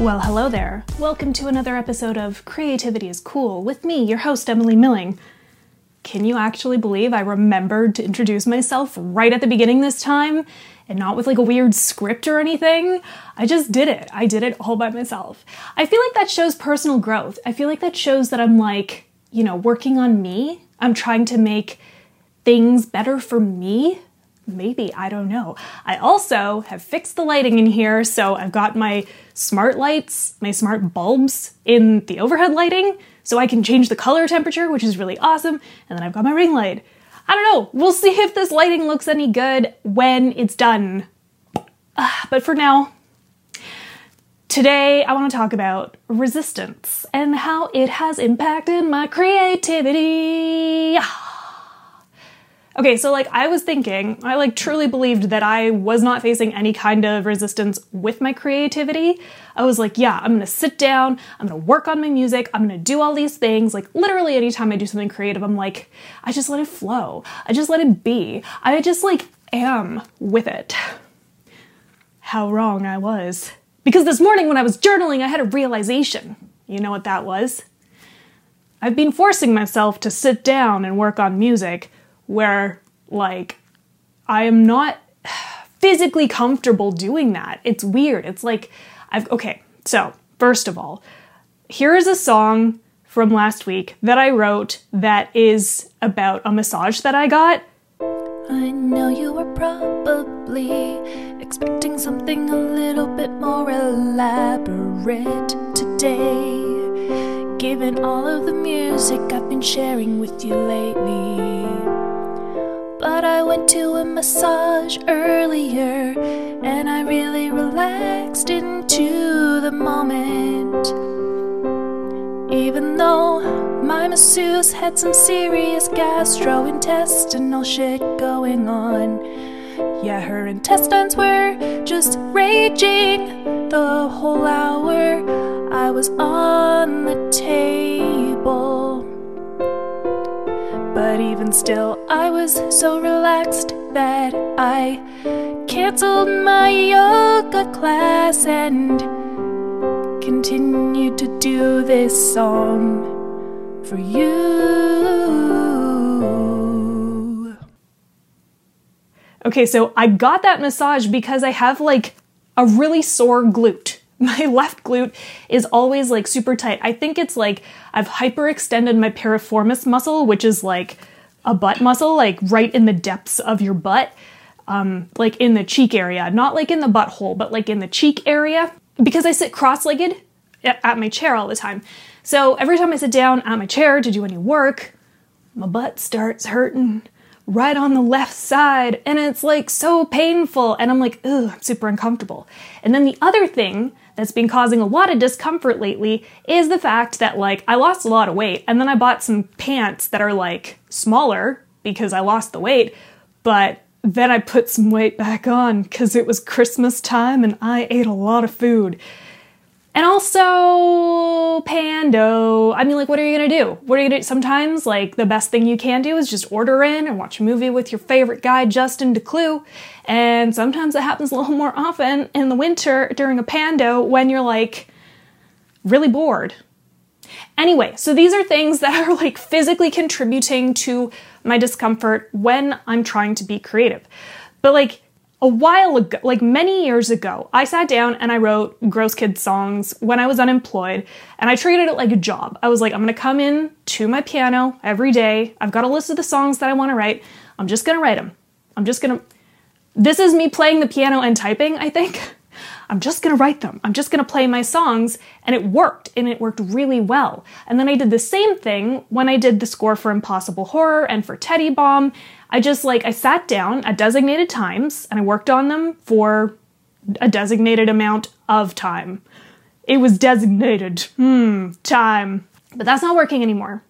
Well, hello there. Welcome to another episode of Creativity is Cool with me, your host, Emily Milling. Can you actually believe I remembered to introduce myself right at the beginning this time and not with like a weird script or anything? I just did it. I did it all by myself. I feel like that shows personal growth. I feel like that shows that I'm like, you know, working on me. I'm trying to make things better for me Maybe, I don't know. I also have fixed the lighting in here, so I've got my smart lights, my smart bulbs in the overhead lighting, so I can change the color temperature, which is really awesome, and then I've got my ring light. I don't know, we'll see if this lighting looks any good when it's done. Uh, but for now, today I want to talk about resistance and how it has impacted my creativity. Okay, so like I was thinking, I like truly believed that I was not facing any kind of resistance with my creativity. I was like, yeah, I'm gonna sit down, I'm gonna work on my music, I'm gonna do all these things. Like literally anytime I do something creative, I'm like, I just let it flow. I just let it be. I just like am with it. How wrong I was. Because this morning when I was journaling, I had a realization. You know what that was? I've been forcing myself to sit down and work on music where like I am not physically comfortable doing that. It's weird. It's like I've okay, so first of all, here is a song from last week that I wrote that is about a massage that I got. I know you were probably expecting something a little bit more elaborate today. Given all of the music I've been sharing with you lately. I went to a massage earlier and I really relaxed into the moment. Even though my masseuse had some serious gastrointestinal shit going on. Yeah, her intestines were just raging the whole hour I was on even still, I was so relaxed that I canceled my yoga class and continued to do this song for you. Okay, so I got that massage because I have like a really sore glute. my left glute is always like super tight. I think it's like I've hyperextended my piriformis muscle, which is like a butt muscle, like right in the depths of your butt, um, like in the cheek area, not like in the butthole, but like in the cheek area, because I sit cross legged at my chair all the time. So every time I sit down at my chair to do any work, my butt starts hurting right on the left side and it's like so painful and I'm like, ugh, I'm super uncomfortable. And then the other thing that's been causing a lot of discomfort lately is the fact that like I lost a lot of weight and then I bought some pants that are like smaller because I lost the weight, but then I put some weight back on because it was Christmas time and I ate a lot of food. And also, Pando. I mean, like, what are you gonna do? What are you gonna do? Sometimes, like, the best thing you can do is just order in and watch a movie with your favorite guy, Justin Decloux. And sometimes it happens a little more often in the winter during a Pando when you're, like, really bored. Anyway, so these are things that are, like, physically contributing to my discomfort when I'm trying to be creative. But, like, a while ago, like many years ago, I sat down and I wrote Gross Kid songs when I was unemployed, and I treated it like a job. I was like, I'm gonna come in to my piano every day. I've got a list of the songs that I wanna write. I'm just gonna write them. I'm just gonna. This is me playing the piano and typing, I think. I'm just gonna write them. I'm just gonna play my songs. And it worked, and it worked really well. And then I did the same thing when I did the score for Impossible Horror and for Teddy Bomb. I just like, I sat down at designated times and I worked on them for a designated amount of time. It was designated, hmm, time. But that's not working anymore.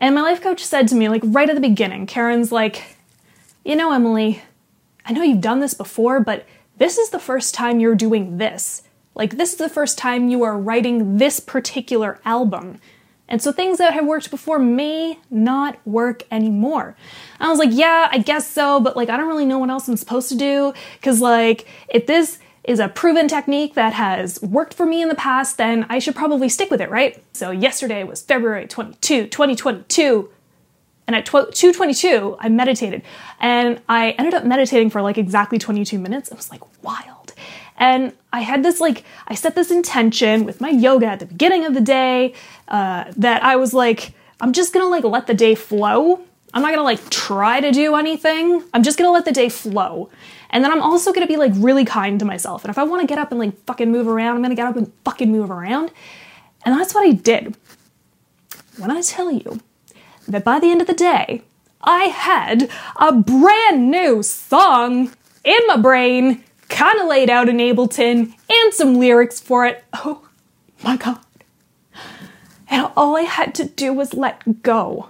And my life coach said to me, like right at the beginning, Karen's like, you know, Emily, I know you've done this before, but this is the first time you're doing this. Like, this is the first time you are writing this particular album. And so things that have worked before may not work anymore. I was like, yeah, I guess so, but like I don't really know what else I'm supposed to do cuz like if this is a proven technique that has worked for me in the past, then I should probably stick with it, right? So yesterday was February 22, 2022. And at 222, I meditated. And I ended up meditating for like exactly 22 minutes. It was like wild. And I had this like, I set this intention with my yoga at the beginning of the day uh, that I was like, I'm just gonna like let the day flow. I'm not gonna like try to do anything. I'm just gonna let the day flow. And then I'm also gonna be like really kind to myself. And if I wanna get up and like fucking move around, I'm gonna get up and fucking move around. And that's what I did. When I tell you that by the end of the day, I had a brand new song in my brain, kind of laid out in Ableton, and some lyrics for it. Oh my god. And all I had to do was let go.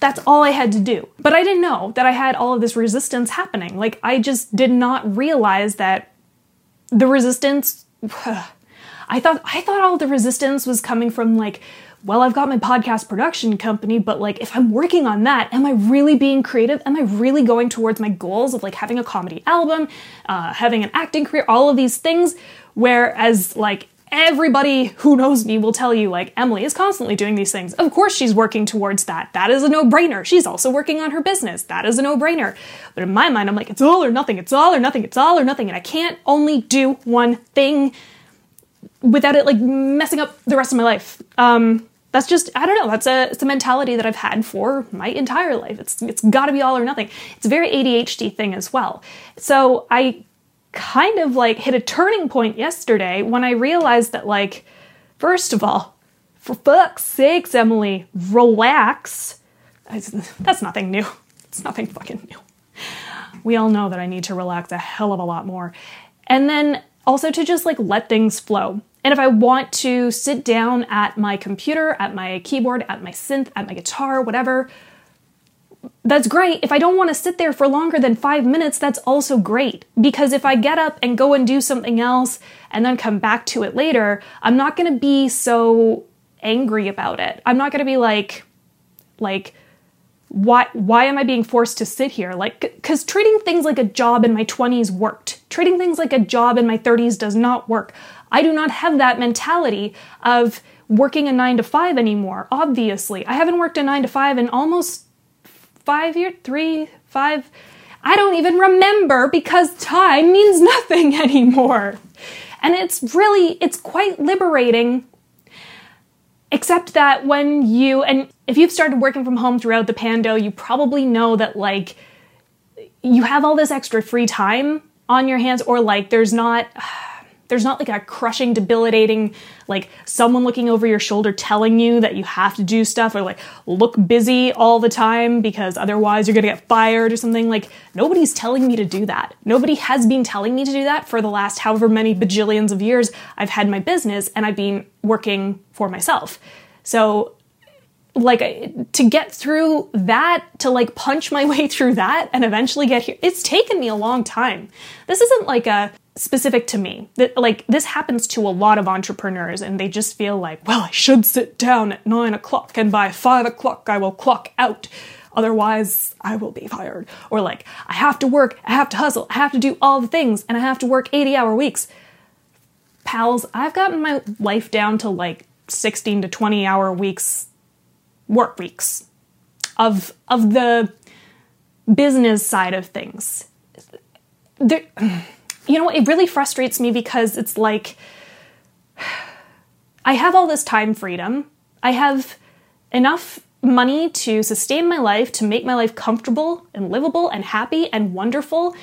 That's all I had to do. But I didn't know that I had all of this resistance happening. Like, I just did not realize that the resistance. I thought I thought all the resistance was coming from like well, I've got my podcast production company, but like if I'm working on that, am I really being creative? Am I really going towards my goals of like having a comedy album, uh, having an acting career, all of these things? Whereas like everybody who knows me will tell you like Emily is constantly doing these things. Of course she's working towards that. That is a no-brainer. She's also working on her business. That is a no-brainer. But in my mind I'm like it's all or nothing. It's all or nothing. It's all or nothing and I can't only do one thing without it like messing up the rest of my life. Um that's just I don't know. That's a it's a mentality that I've had for my entire life. It's it's got to be all or nothing. It's a very ADHD thing as well. So I kind of like hit a turning point yesterday when I realized that like first of all, for fuck's sakes, Emily, relax. That's nothing new. It's nothing fucking new. We all know that I need to relax a hell of a lot more. And then also to just like let things flow. And if I want to sit down at my computer, at my keyboard, at my synth, at my guitar, whatever, that's great. If I don't want to sit there for longer than five minutes, that's also great. Because if I get up and go and do something else and then come back to it later, I'm not going to be so angry about it. I'm not going to be like, like, why why am I being forced to sit here? Like cuz treating things like a job in my 20s worked. Treating things like a job in my 30s does not work. I do not have that mentality of working a 9 to 5 anymore. Obviously, I haven't worked a 9 to 5 in almost 5 years, 3 5 I don't even remember because time means nothing anymore. And it's really it's quite liberating Except that when you, and if you've started working from home throughout the pando, you probably know that like you have all this extra free time on your hands, or like there's not there's not like a crushing, debilitating, like someone looking over your shoulder telling you that you have to do stuff or like look busy all the time because otherwise you're gonna get fired or something. Like nobody's telling me to do that. Nobody has been telling me to do that for the last however many bajillions of years I've had my business and I've been working for myself. So like to get through that to like punch my way through that and eventually get here it's taken me a long time this isn't like a specific to me. That like this happens to a lot of entrepreneurs, and they just feel like, well, I should sit down at nine o'clock, and by five o'clock I will clock out. Otherwise, I will be fired. Or like, I have to work, I have to hustle, I have to do all the things, and I have to work 80 hour weeks. Pals, I've gotten my life down to like 16 to 20 hour weeks, work weeks of, of the business side of things. There, you know, it really frustrates me because it's like I have all this time freedom. I have enough money to sustain my life, to make my life comfortable and livable and happy and wonderful.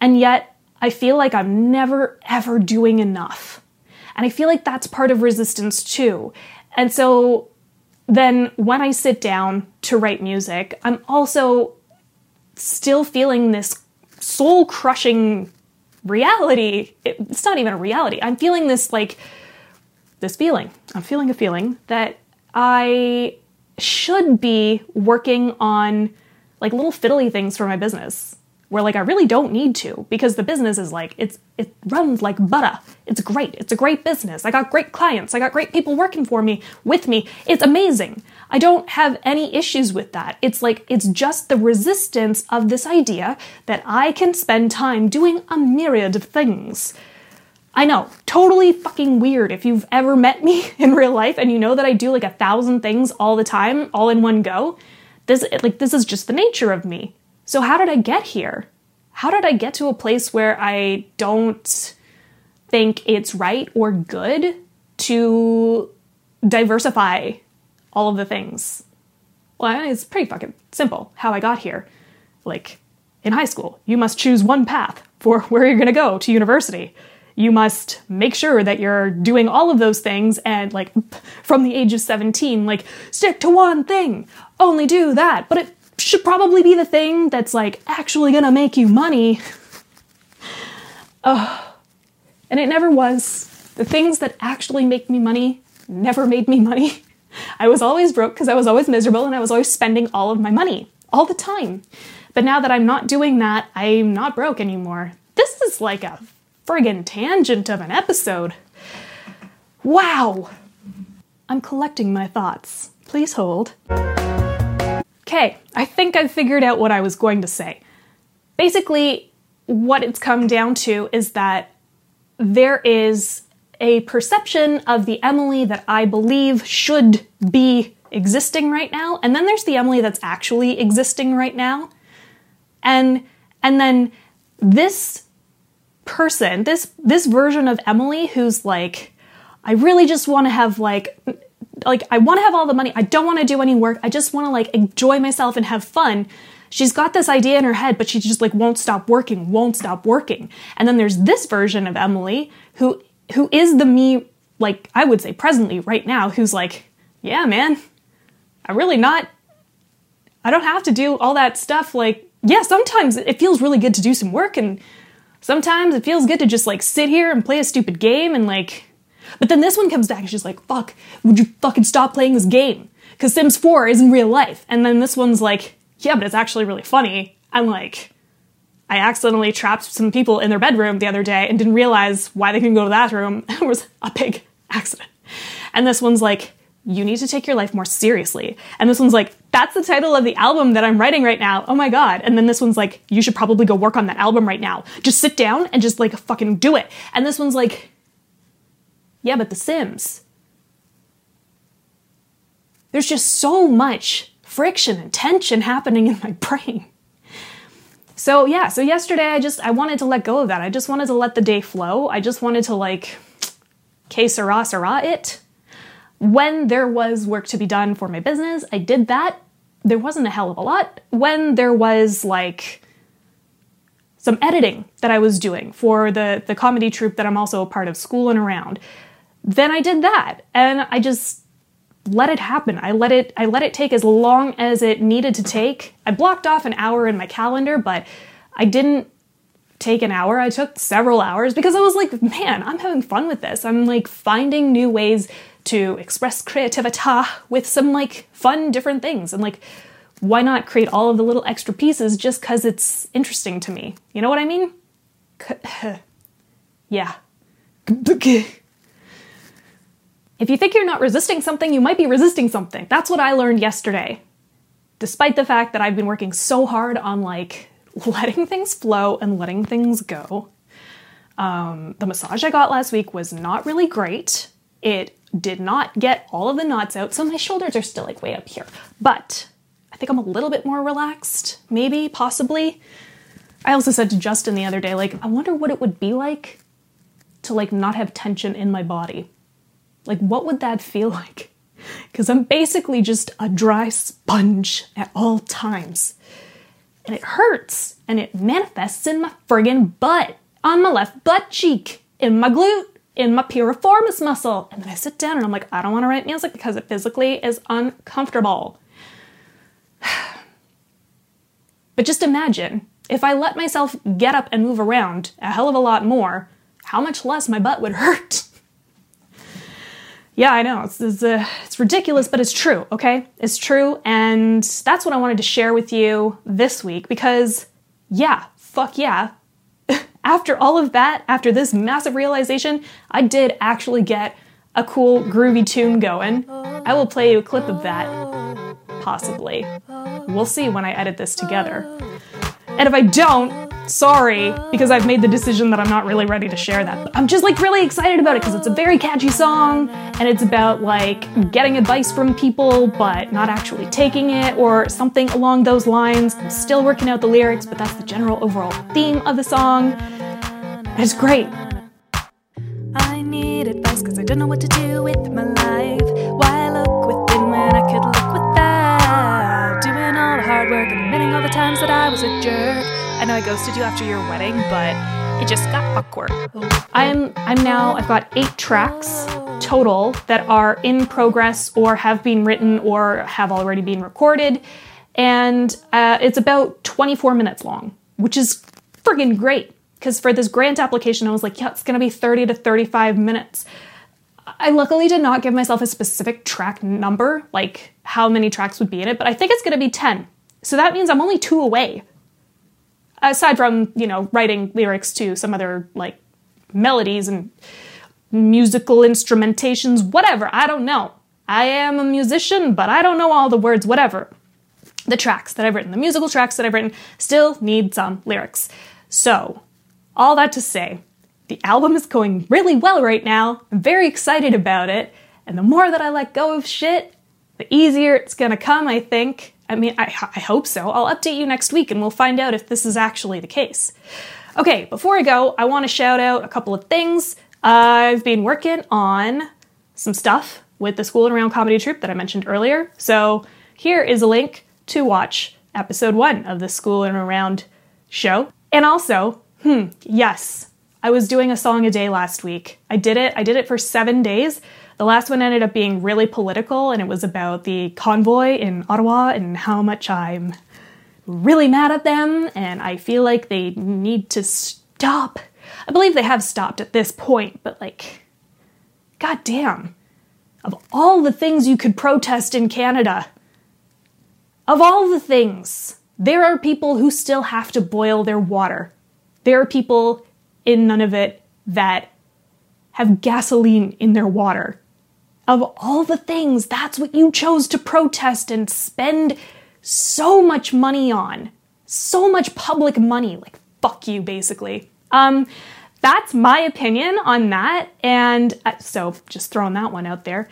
And yet I feel like I'm never ever doing enough. And I feel like that's part of resistance too. And so then when I sit down to write music, I'm also still feeling this soul crushing reality, it's not even a reality. I'm feeling this like this feeling. I'm feeling a feeling that I should be working on like little fiddly things for my business. where like I really don't need to because the business is like it's it runs like butter. It's great. It's a great business. I got great clients. I got great people working for me with me. It's amazing. I don't have any issues with that. It's like it's just the resistance of this idea that I can spend time doing a myriad of things. I know, totally fucking weird if you've ever met me in real life and you know that I do like a thousand things all the time, all in one go. This like this is just the nature of me. So how did I get here? How did I get to a place where I don't think it's right or good to diversify all of the things? Well, it's pretty fucking simple how I got here. Like in high school, you must choose one path for where you're to go to university. You must make sure that you're doing all of those things and like from the age of 17 like stick to one thing. Only do that. But it should probably be the thing that's like actually to make you money. Oh, and it never was. The things that actually make me money never made me money. I was always broke because I was always miserable and I was always spending all of my money all the time. But now that I'm not doing that, I'm not broke anymore. This is like a friggin' tangent of an episode. Wow! I'm collecting my thoughts. Please hold. Okay, I think I've figured out what I was going to say. Basically, what it's come down to is that there is a perception of the Emily that I believe should be existing right now, and then there's the Emily that's actually existing right now. And and then this person, this this version of Emily who's like I really just want to have like like I want to have all the money. I don't want to do any work. I just want to like enjoy myself and have fun. She's got this idea in her head, but she just like won't stop working, won't stop working. And then there's this version of Emily who who is the me like I would say presently right now who's like, "Yeah, man. I'm really not I don't have to do all that stuff like yeah, sometimes it feels really good to do some work and sometimes it feels good to just like sit here and play a stupid game and like but then this one comes back and she's like, fuck, would you fucking stop playing this game? Because Sims 4 isn't real life. And then this one's like, yeah, but it's actually really funny. I'm like, I accidentally trapped some people in their bedroom the other day and didn't realize why they couldn't go to that room. it was a big accident. And this one's like, you need to take your life more seriously. And this one's like, that's the title of the album that I'm writing right now. Oh my God. And then this one's like, you should probably go work on that album right now. Just sit down and just like fucking do it. And this one's like, yeah, but The Sims. There's just so much friction and tension happening in my brain. So yeah, so yesterday I just I wanted to let go of that. I just wanted to let the day flow. I just wanted to like que sera sera it. When there was work to be done for my business, I did that. There wasn't a hell of a lot. When there was like some editing that I was doing for the the comedy troupe that I'm also a part of, School and Around, then I did that. And I just let it happen. I let it I let it take as long as it needed to take. I blocked off an hour in my calendar, but I didn't take an hour. I took several hours because I was like, man, I'm having fun with this. I'm like finding new ways to express creativity with some like fun different things and like why not create all of the little extra pieces just cuz it's interesting to me. You know what I mean? yeah. If you think you're not resisting something, you might be resisting something. That's what I learned yesterday. Despite the fact that I've been working so hard on like letting things flow and letting things go. Um, the massage I got last week was not really great. It did not get all of the knots out, so my shoulders are still like way up here. But I think I'm a little bit more relaxed, maybe, possibly. I also said to Justin the other day, like, I wonder what it would be like to like not have tension in my body. Like, what would that feel like? Because I'm basically just a dry sponge at all times. And it hurts, and it manifests in my friggin' butt, on my left butt cheek, in my glute, in my piriformis muscle. And then I sit down and I'm like, I don't wanna write music because it physically is uncomfortable. but just imagine if I let myself get up and move around a hell of a lot more, how much less my butt would hurt. Yeah, I know. It's, it's, uh, it's ridiculous, but it's true, okay? It's true. And that's what I wanted to share with you this week because, yeah, fuck yeah. after all of that, after this massive realization, I did actually get a cool groovy tune going. I will play you a clip of that, possibly. We'll see when I edit this together. And if I don't, sorry, because I've made the decision that I'm not really ready to share that. I'm just like really excited about it because it's a very catchy song and it's about like getting advice from people but not actually taking it or something along those lines. I'm still working out the lyrics, but that's the general overall theme of the song. It's great. I need advice because I don't know what to do with my life. Why look within when I could times that I was a jerk. I know I ghosted you after your wedding, but it just got awkward. I'm I'm now I've got 8 tracks total that are in progress or have been written or have already been recorded and uh, it's about 24 minutes long, which is friggin' great because for this grant application I was like, yeah, it's to be 30 to 35 minutes. I luckily did not give myself a specific track number, like how many tracks would be in it, but I think it's to be 10. So that means I'm only 2 away. Aside from you know writing lyrics to some other like melodies and musical instrumentations whatever i don't know. I am a musician but i don't know all the words whatever. The tracks that i've written the musical tracks that i've written still need some lyrics. So all that to say the album is going really well right now. I'm very excited about it. And the more that i let go of shit the easier it's gonna come i think I mean, I, I hope so. I'll update you next week and we'll find out if this is actually the case. Okay, before I go, I want to shout out a couple of things. I've been working on some stuff with the School and Around comedy troupe that I mentioned earlier. So here is a link to watch episode one of the School and Around show. And also, hmm, yes, I was doing a song a day last week. I did it. I did it for seven days. The last one ended up being really political, and it was about the convoy in Ottawa and how much I'm really mad at them, and I feel like they need to stop. I believe they have stopped at this point, but like, goddamn. Of all the things you could protest in Canada, of all the things, there are people who still have to boil their water. There are people in Nunavut that have gasoline in their water of all the things, that's what you chose to protest and spend so much money on. So much public money. Like, fuck you, basically. Um, that's my opinion on that. And uh, so, just throwing that one out there.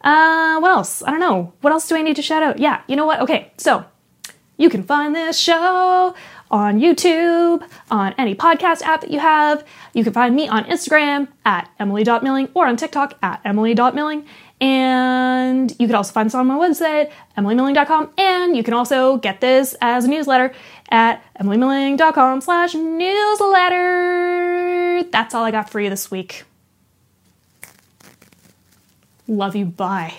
Uh, what else? I don't know. What else do I need to shout out? Yeah, you know what? Okay, so you can find this show on YouTube, on any podcast app that you have. You can find me on Instagram at emily.milling or on TikTok at emily.milling. And you can also find this on my website, emilymilling.com. And you can also get this as a newsletter at emilymilling.com slash newsletter. That's all I got for you this week. Love you. Bye.